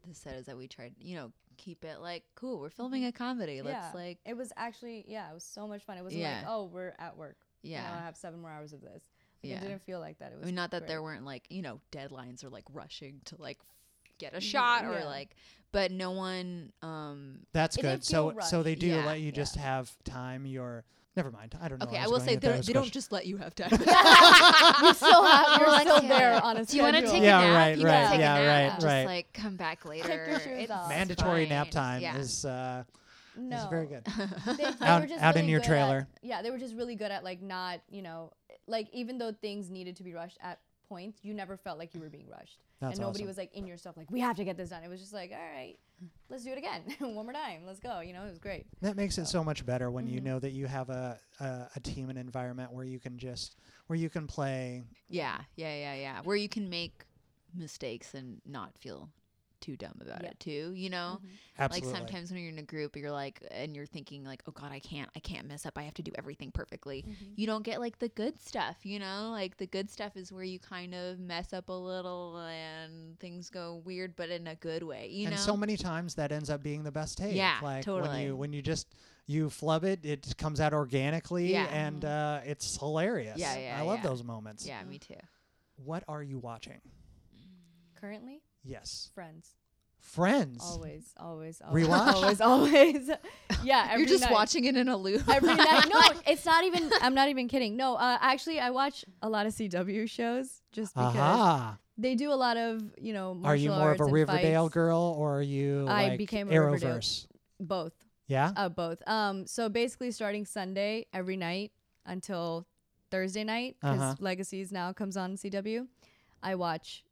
the set is that we tried, you know, keep it like cool. We're filming a comedy. Let's Mm-hmm. Yeah. like, It was actually yeah, it was so much fun. It wasn't Yeah. like oh we're at work. yeah, Now I have seven more hours of this. Like, yeah. It didn't feel like that. It was. I mean, not that there weren't like you know deadlines or like rushing to like get a Mhm, shot or like, but no one. um That's good. So feel so they do Yeah, let you yeah. just have time. Your never mind. I don't know. Okay, where I will say they that. don't, was they don't question. just let you have time. you still have. You're Well, still there on a Do you want to take Yeah, a nap? right, you right, yeah, a nap. right, Just like come back later. your shoes It's off. mandatory nap time Yeah. is uh, No. is very good. they, they Out- were just out in your trailer. At, yeah, they were just really good at like not, you know, like even though things needed to be rushed at points, you never felt like you were being rushed. That's and nobody awesome. was like in your stuff like we have to get this done. It was just like, all right, let's do it again. One more time. Let's go. You know, it was great. That makes it so much better when you Mhm. know that you have a, a a team and environment where you can just where you can play. Yeah, yeah, yeah, yeah. Where you can make mistakes and not feel too dumb about Yeah. it too. You know, mm-hmm. Absolutely. like sometimes when you're in a group, you're like, and you're thinking like, oh god, I can't, I can't mess up. I have to do everything perfectly. Mm-hmm. You don't get like the good stuff. You know, like the good stuff is where you kind of mess up a little and things go weird, but in a good way. You and know. so many times that ends up being the best take. Yeah, like when you when you just you flub it, it comes out organically, Yeah. and mm-hmm. uh, it's hilarious. Yeah, yeah, I love yeah. those moments. yeah, me too. What are you watching? Currently, Yes, Friends. Friends. Always, always, always, Rewatch? always, always. yeah, every you're just night. watching it in a loop. every night. No, it's not even. I'm not even kidding. No, uh, actually, I watch a lot of CW shows just because Aha. they do a lot of you know. More shows. Are you martial more of a arts and Riverdale fights. girl or are you I like became a Riverdale- Arrowverse? Both. Yeah. Uh, both. Um, so basically, starting Sunday every night until Thursday night, because Uh-huh. Legacies now comes on CW. I watch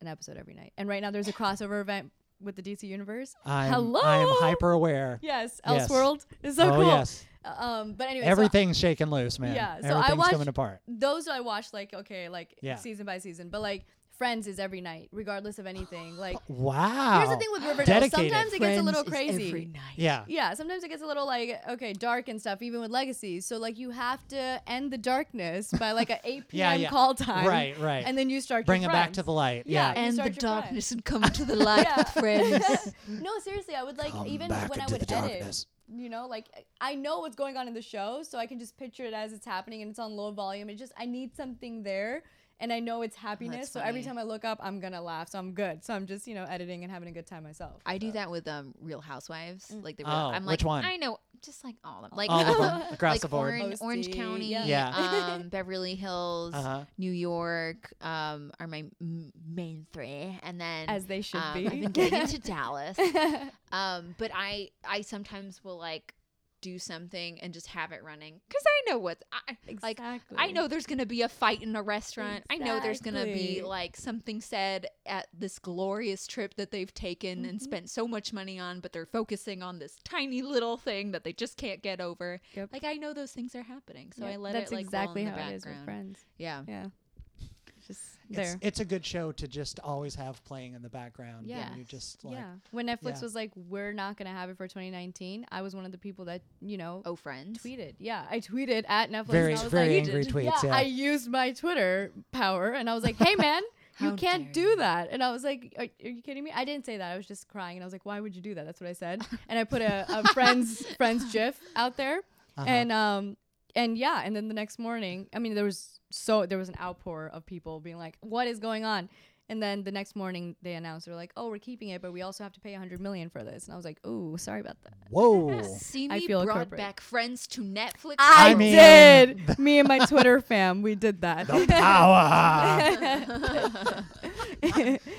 an episode every night, and right now there's a crossover event with the DC universe. I'm, Hello. I'm hyper aware. Yes, Yes. Elseworld is so oh cool. yes, Um, but anyway, so everything's shaking loose, man. Yeah, so I everything's watched- coming apart. those I watch like okay, like Yeah. season by season. But like Friends is every night, regardless of anything. Like Wow. here's the thing with Riverdale. Dedicated. Sometimes it gets a little Friends is crazy. every night. Yeah. Yeah, sometimes it gets a little like okay, dark and stuff, even with Legacy. So like you have to end the darkness by like a 8 p.m. Yeah, yeah. call time, Right, right. And then you start Bring your it back to the light. Yeah. Yeah. You And start the your friends. darkness and come to the light Yeah. with friends. no, seriously, I would like Come even back when I into would the edit. darkness. You know, like I know what's going on in the show, so I can just picture it as it's happening, and it's on low volume. It just I need something there, and I know it's happiness. So every time I look up, I'm gonna laugh. So I'm good. So I'm just you know editing and having a good time myself. I do that with um Real Housewives, like the real. Oh, I'm which like, one? I know, just like all of them, like All of them across like the board. Orange, Orange County, yeah. Yeah. um, Beverly Hills, Uh-huh. New York, um, are my m- main three, and then As they should um, be. I've been getting into Dallas, um, but I I sometimes will like do something and just have it running because I know what's I like. I know there's gonna be a fight in a restaurant. I know there's gonna be like something said at this glorious trip that they've taken and Mhm. spent so much money on, but they're focusing on this tiny little thing that they just can't get over. Yep. Like I know those things are happening, so Yep, I let That's it like exactly roll in the how it is with background. friends. Yeah. Yeah, just It's, there. it's a good show to just always have playing in the background. Yeah. You just like, yeah. When Netflix yeah. was like, "We're not gonna have it for 2019," I was one of the people that you know Oh, friends. tweeted. Yeah, I tweeted at Netflix. very, and I was very like, angry tweets. yeah, Yeah. I used my Twitter power and I was like, "Hey, man, you How can't do you. that." And I was like, are, "Are you kidding me?" I didn't say that. I was just crying, and I was like, "Why would you do that?" That's what I said. and I put a, a friends friends GIF out there, Uh-huh. and um and yeah, and then the next morning, I mean, there was so there was an outpour of people being like, "What is going on?" And then the next morning, they announced they're like, "Oh, we're keeping it, but we also have to pay 100 million for this." And I was like, "Ooh, sorry about that." Whoa. See I me feel brought back friends to Netflix. I, I mean- did. Me and my Twitter fam, we did that. the power.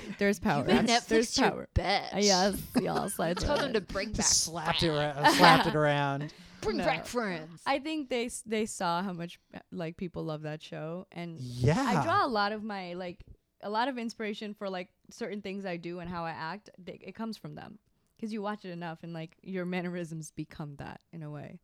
There's power. You made There's Netflix your power. bitch. Uh, yes, yes. That's Tell them to bring back slapped it, around, slapped it around. Bring No. back friends. I think they s- they saw how much uh, like people love that show, and Yeah. I draw a lot of my like a lot of inspiration for like certain things I do and how I act. They, it comes from them because you watch it enough, and like your mannerisms become that in a way.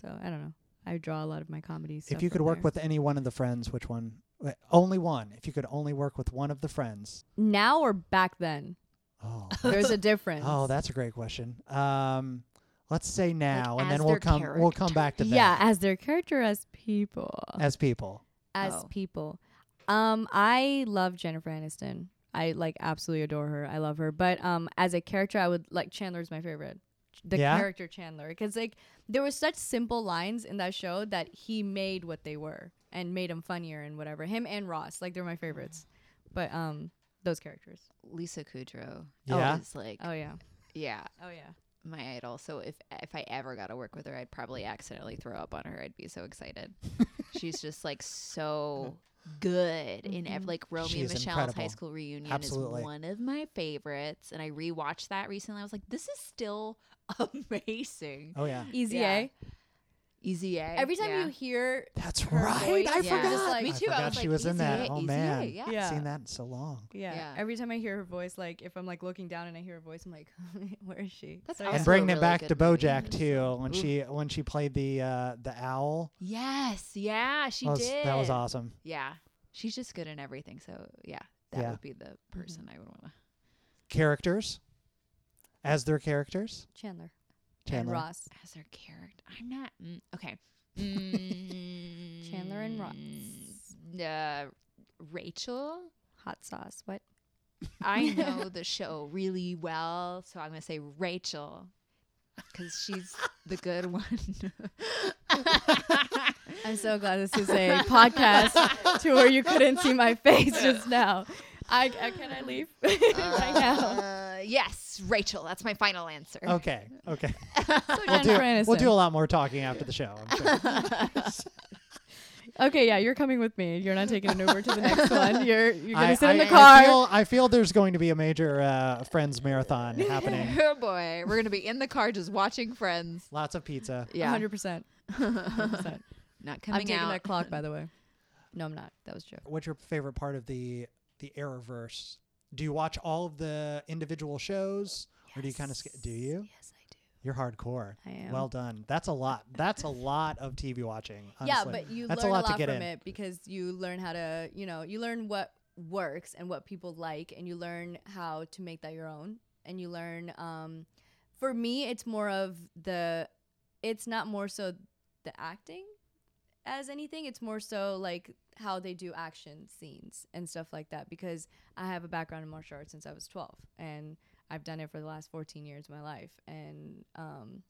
So I don't know. I draw a lot of my comedy. if you could work with any one of the friends, which one? wait, Only one. If you could only work with one of the friends. now or back then, Oh. there's a difference. Oh, that's a great question. Um, let's say now, and then we'll their come. We'll come back to that. yeah, as their character, as people. as people. as Oh. people. Um, I love Jennifer Aniston. I like absolutely adore her. I love her. But um, as a character, I would like Chandler's my favorite. The Yeah? character Chandler, because like there were such simple lines in that show that he made what they were and made them funnier and whatever. Him and Ross, like they're my favorites. But um, those characters. Lisa Kudrow. Yeah? oh, is like Oh yeah. yeah, Oh yeah. My idol. So if if I ever got to work with her, I'd probably accidentally throw up on her. I'd be so excited. She's just like so good in ev- Mhm. like Romeo She and is Michelle's high school reunion Absolutely. is one of my favorites, and I rewatched that recently. I was like, this is still amazing. Oh yeah. Easy Yeah. A. Easy A. Every time yeah. you hear That's Her right. voice, I yeah. forgot. Just like- Me too, I forgot was she like, was in that. A, oh Easy A, man. yeah. Yeah. Seen that in so long. Yeah. Yeah. Every time I hear her voice, like if I'm like looking down and I hear her voice, I'm like, where is she? That's So, and a bringing it back good to movie. BoJack too, when Oof. she when she played the uh, the owl. Yes, yeah, she that was, did. That was awesome. Yeah, she's just good in everything. So yeah, that Yeah. would be the person I would want to. Characters, as their characters. Chandler, Chandler. and Ross. as their character. I'm not mm, okay. Mm, Chandler and Ross. Uh, Rachel. Hot sauce. What? I know the show really well, so I'm gonna say Rachel because she's the good one. I'm so glad this is a podcast to where you couldn't see my face just now. I, I can I leave right now? Yes, Rachel. That's my final answer. Okay. Okay. So We'll do, Jennifer we'll do a lot more talking after the show. I'm sure. Okay, yeah, you're coming with me. You're not taking an Uber to the next one. You're you're gonna I, sit in the car. I feel, I feel there's going to be a major uh, Friends marathon happening. Oh boy, we're gonna be in the car just watching Friends. Lots of pizza. Yeah, hundred percent. not coming I'm coming taking out. that clock, by the way. No, I'm not. That was a joke. What's your favorite part of the the Arrowverse do you watch all of the individual shows, or do you kind of sk- do you? Yes, I do. You're hardcore. I am. Well done. That's a lot. That's a lot of TV watching. Yeah, but you That's learn a lot, a get from in. it because you learn how to, you know, you learn what works and what people like, and you learn how to make that your own. And you learn, um, for me, it's more of the, it's not more so the acting as anything. It's more so like how they do action scenes and stuff like that because I have a background in martial arts since I was 12 and I've done it for the last 14 years of my life. And um,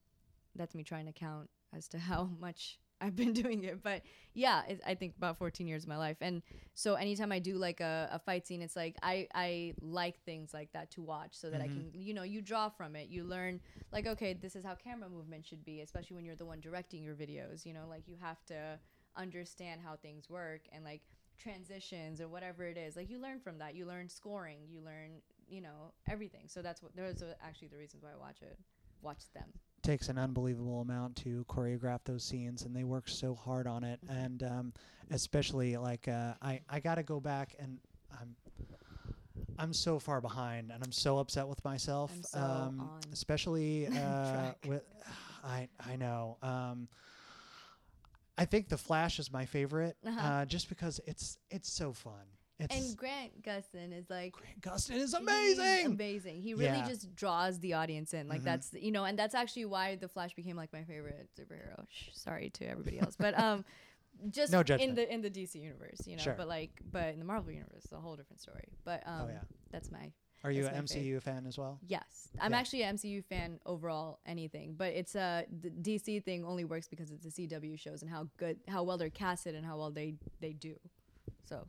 that's me trying to count as to how much I've been doing it. But yeah, it, I think about 14 years of my life. And so anytime I do like a, a fight scene, it's like I, I like things like that to watch so that I can, you know, you draw from it. You learn, like, okay, this is how camera movement should be, especially when you're the one directing your videos. You know, like you have to understand how things work and like transitions or whatever it is. Like you learn from that. You learn scoring, you learn, you know, everything. So that's what, those are actually the reasons why I watch it, watch them. takes an unbelievable amount to choreograph those scenes and they work so hard on it and um, especially like uh, I, I gotta go back and I'm I'm so far behind and I'm so upset with myself I'm so um, on especially uh, with I I know um, I think the Flash is my favorite Uh-huh. uh, just because it's it's so fun it's And Grant Gustin is like Grant Gustin is amazing amazing. He really Yeah. just draws the audience in. Like Mhm. that's you know, and that's actually why the Flash became like my favorite superhero. Shh, sorry to everybody else, but um, just No in the in the DC universe, you know. Sure. But like, but in the Marvel universe, it's a whole different story. But um, oh yeah that's my are you an. MCU fan as well Yes, I'm Yeah. actually an MCU fan overall. Anything, but it's a the DC thing only works because it's the CW shows and how good, how well they're casted and how well they they do. So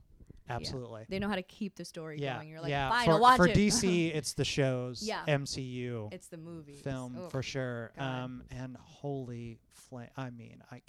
absolutely they know how to keep the story yeah, going. You're like, yeah. fine, for, I'll watch for it. DC, it's the shows. Yeah. MCU it's the movie film for sure. God. Um, and holy flame! I mean, I,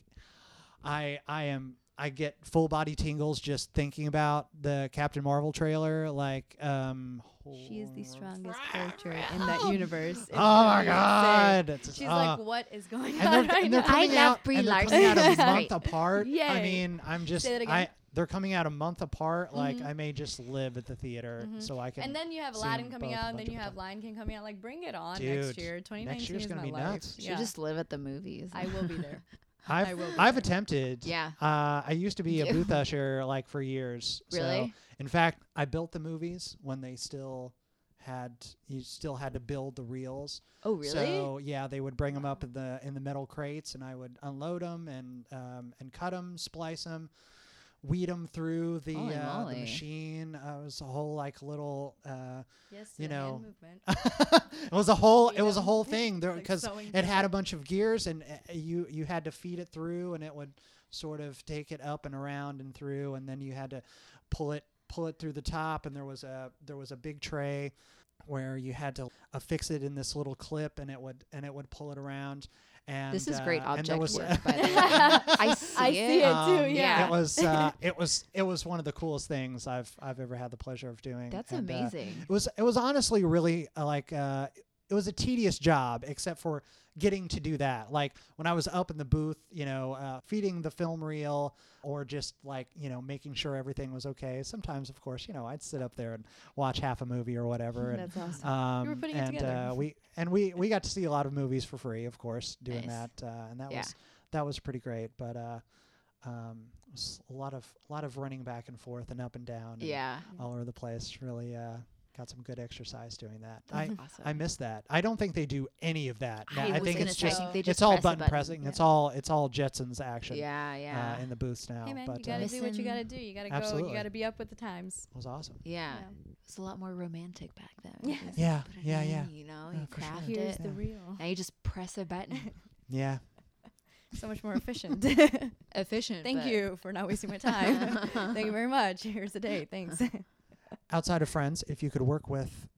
I, I am. I get full body tingles just thinking about the Captain Marvel trailer. Like, um, She is the strongest character in that universe. It's Oh my god! It's just- She's uh, like, what is going and on they're, right and they're coming I out. Brie and they're coming out a month great. apart. I mean, I'm just. I. They're coming out a month apart. Like, Mhm. I may just live at the theater Mhm. so I can. And then you have Aladdin coming out, and then you have times. Lion King coming out. Like, bring it on Dude, next year. 2019 year's is gonna my be life. nuts. Should Yeah. just live at the movies. I will be there. I've I've attempted. Yeah. Uh, I used to be a booth usher like for years. So, Really? in fact, I built the movies when they still had you still had to build the reels. oh, really? So yeah, they would bring them up in the in the metal crates, and I would unload them and um, and cut them, splice them, weed them through the uh, the machine. Uh, it was a whole like little. Uh, Yes, You know, movement. it was a whole it was a whole thing Like because sewing it had a bunch of gears and uh, you you had to feed it through and it would sort of take it up and around and through and then you had to pull it pull it through the top and there was a there was a big tray where you had to affix it in this little clip and it would and it would pull it around and This is great uh, and there object was work, by. I see I it. see it too. um, Yeah. it was uh, it was it was one of the coolest things I've I've ever had the pleasure of doing. That's and, uh, amazing. it was it was honestly really uh, like uh, it was a tedious job, except for getting to do that. Like when I was up in the booth, you know, uh, feeding the film reel or just like you know making sure everything was okay. Sometimes, of course, you know, I'd sit up there and watch half a movie or whatever. and, That's awesome. um, were putting it and together. Uh, we and we we got to see a lot of movies for free, of course, doing Nice. that, uh, and that Yeah. was that was pretty great. But uh, um, was a lot of a lot of running back and forth and up and down, and Yeah. all over the place. Really uh, got some good exercise doing that. I Awesome. I miss that. I don't think they do any of that. I, I think it's say, just I think they it's all button button. pressing. Yeah. It's all it's all Jetsons action. Yeah, yeah. Uh, in the booths now, Hey man, but you gotta uh, do what you gotta do. You gotta go. You gotta be up with the times. it was awesome. yeah. Yeah. It's a lot more romantic back then. Yeah. Yeah, yeah, in, yeah. You know, Yeah, you for sure. craft Here's it. the real. Now you just press a button. Yeah. so much more efficient. Efficient. Thank you for not wasting my time. Thank you very much. Here's the date. Thanks. Outside of friends, if you could work with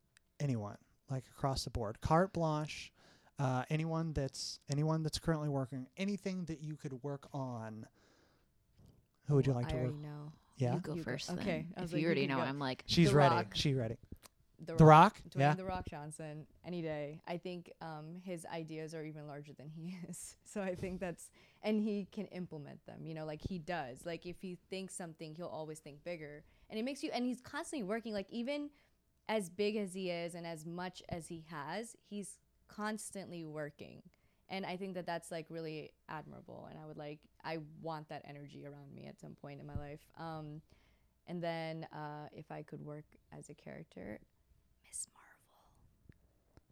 anyone, like across the board, carte blanche, uh, anyone that's anyone that's currently working, anything that you could work on, who would you like I to work? already know. Yeah, You go You go- first. okay, Then. I was If like, you you already can know, go. I'm like, she's The ready. Rock. She ready. The, The Rock. Dwayne Yeah. the Rock Johnson any day. I think um, his ideas are even larger than he is. So I think that's and he can implement them. You know, like he does. Like if he thinks something, he'll always think bigger, and it makes you. And he's constantly working. Like even as big as he is and as much as he has, he's constantly working. And I think that that's like really admirable. And I would like, I want that energy around me at some point in my life. Um, and then uh, if I could work as a character, Miss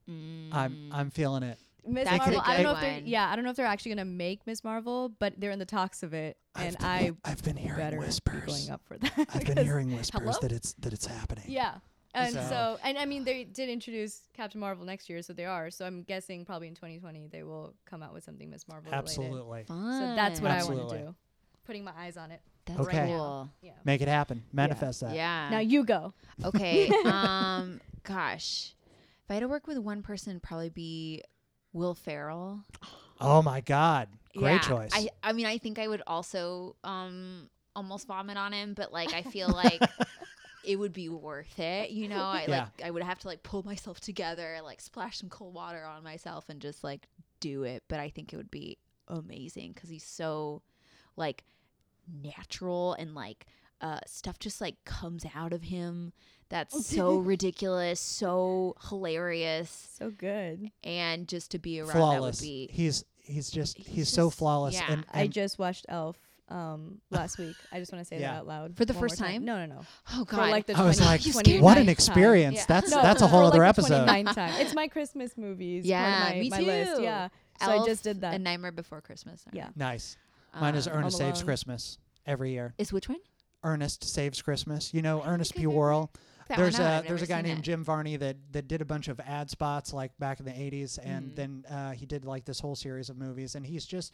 Marvel. I'm I'm feeling it. Miss That's Marvel. a I don't know if they're one. yeah, I don't know if they're actually gonna make Miss Marvel, but they're in the talks of it, and I've been, I I've been hearing better be whispers. going up for that. I've been 'cause- hearing whispers Hello? that it's that it's happening. Yeah. And So- so. and I mean, they did introduce Captain Marvel next year, so they are. So I'm guessing probably in 2020 they will come out with something Miss Marvel related. Absolutely. Fun. So that's what I want to do. Putting my eyes on it. That's Okay. cool. Yeah. Make it happen. Manifest that. Yeah. Now you go. Okay. um. Gosh, if I had to work with one person, it'd probably be Will Ferrell. Oh my God. Great yeah. choice. I. I mean, I think I would also um almost vomit on him, but like I feel like it would be worth it. You know, I Yeah. like I would have to like pull myself together, like splash some cold water on myself, and just like do it. But I think it would be amazing because he's so like natural and like uh stuff just like comes out of him that's so ridiculous so hilarious So good. and just to be around flawless. that would be He's he's just he's, He's so just- flawless. yeah. And, I just watched Elf um last week. I just want to say Yeah. that out loud For the first more time? No, no, no. oh For god like the I was like, You scared me. what an experience. Yeah. That's No, that's a whole like other the episode. 29th time. It's my Christmas movies. Yeah, part of my, me my list. too. Yeah. So Elf I just did that. a nightmare before christmas All Yeah. Nice. Mine is Um, Ernest Saves Christmas every year. is which one Ernest Saves Christmas. You know Ernest P. P. I've ever- Worrell. That there's one, a I've there's a guy named it. Jim Varney that that did a bunch of ad spots like back in the 80s and Mhm. then uh, he did like this whole series of movies and he's just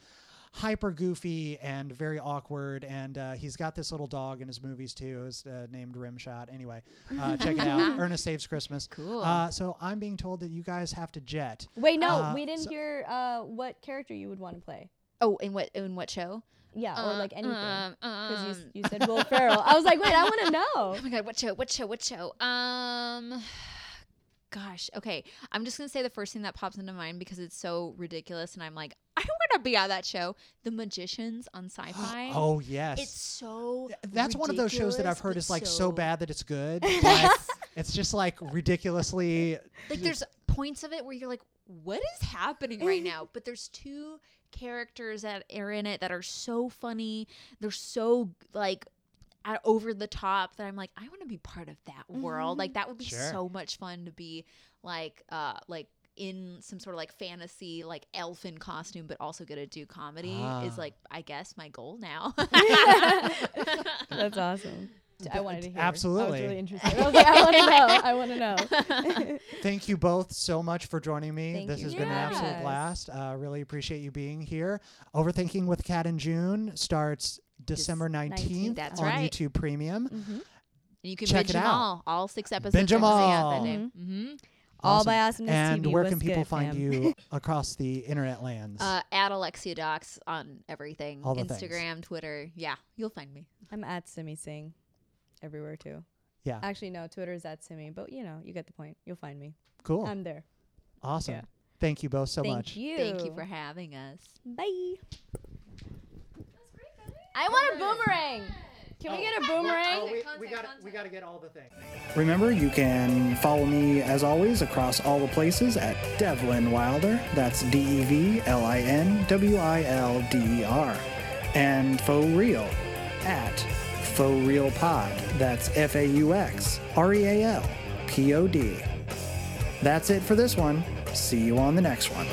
hyper goofy and very awkward and uh, he's got this little dog in his movies too is uh, named Rimshot anyway uh, check it out Ernest Saves Christmas cool uh, so I'm being told that you guys have to jet Wait, no, uh, we didn't so- hear uh, what character you would want to play. oh in what in what show Yeah, or Uh, like anything. um, Because you, um, you said Will Ferrell. I was like, wait, I want to know. Oh my god, what show? What show? What show? Um gosh, okay. I'm just gonna say the first thing that pops into mind because it's so ridiculous and I'm like, I wanna be on that show. The Magicians on Syfy. oh yes It's so that's one of those shows that I've heard is like but so bad that it's good like, it's just like ridiculously like there's points of it where you're like what is happening right now but there's two characters that are in it that are so funny they're so like at, over the top that i'm like i want to be part of that world like that would be Sure. so much fun to be like uh like in some sort of like fantasy like elfin costume but also get to do comedy is Ah. like i guess my goal now That's awesome. I wanted to hear. I Absolutely. was really interested. I was like, I want to know. I want to know. Thank you both so much for joining me. Thank this you has for been an absolute us. blast. Uh, really appreciate you being here. Overthinking with Kat and June starts December 19th, 19th, that's on right. YouTube Premium. hmm you can Check binge it them out. all all six episodes Binge 'em are coming all. that day. Mhm. Mhm. All Awesome. by Awesomeness And TV. where can people good, find fam? you across the internet lands? Uh, at Alexia Dox on everything. All the things. Instagram, Twitter. Yeah, you'll find me. I'm at Simmi Singh everywhere too. Yeah. Actually, no, Twitter is at Simmi, but you know, you get the point. You'll find me. cool. I'm there. awesome. yeah. Thank you both so Thank much. you. Thank you for having us. Bye. That's great. I want a boomerang. Can we oh. get a boomerang? Oh, we got to get all the things. Remember, you can follow me as always across all the places at Devlin Wilder. That's D E V L I N W I L D E R. And Faux Real at Faux Real Pod. That's F A U X R E A L P O D. That's it for this one. See you on the next one.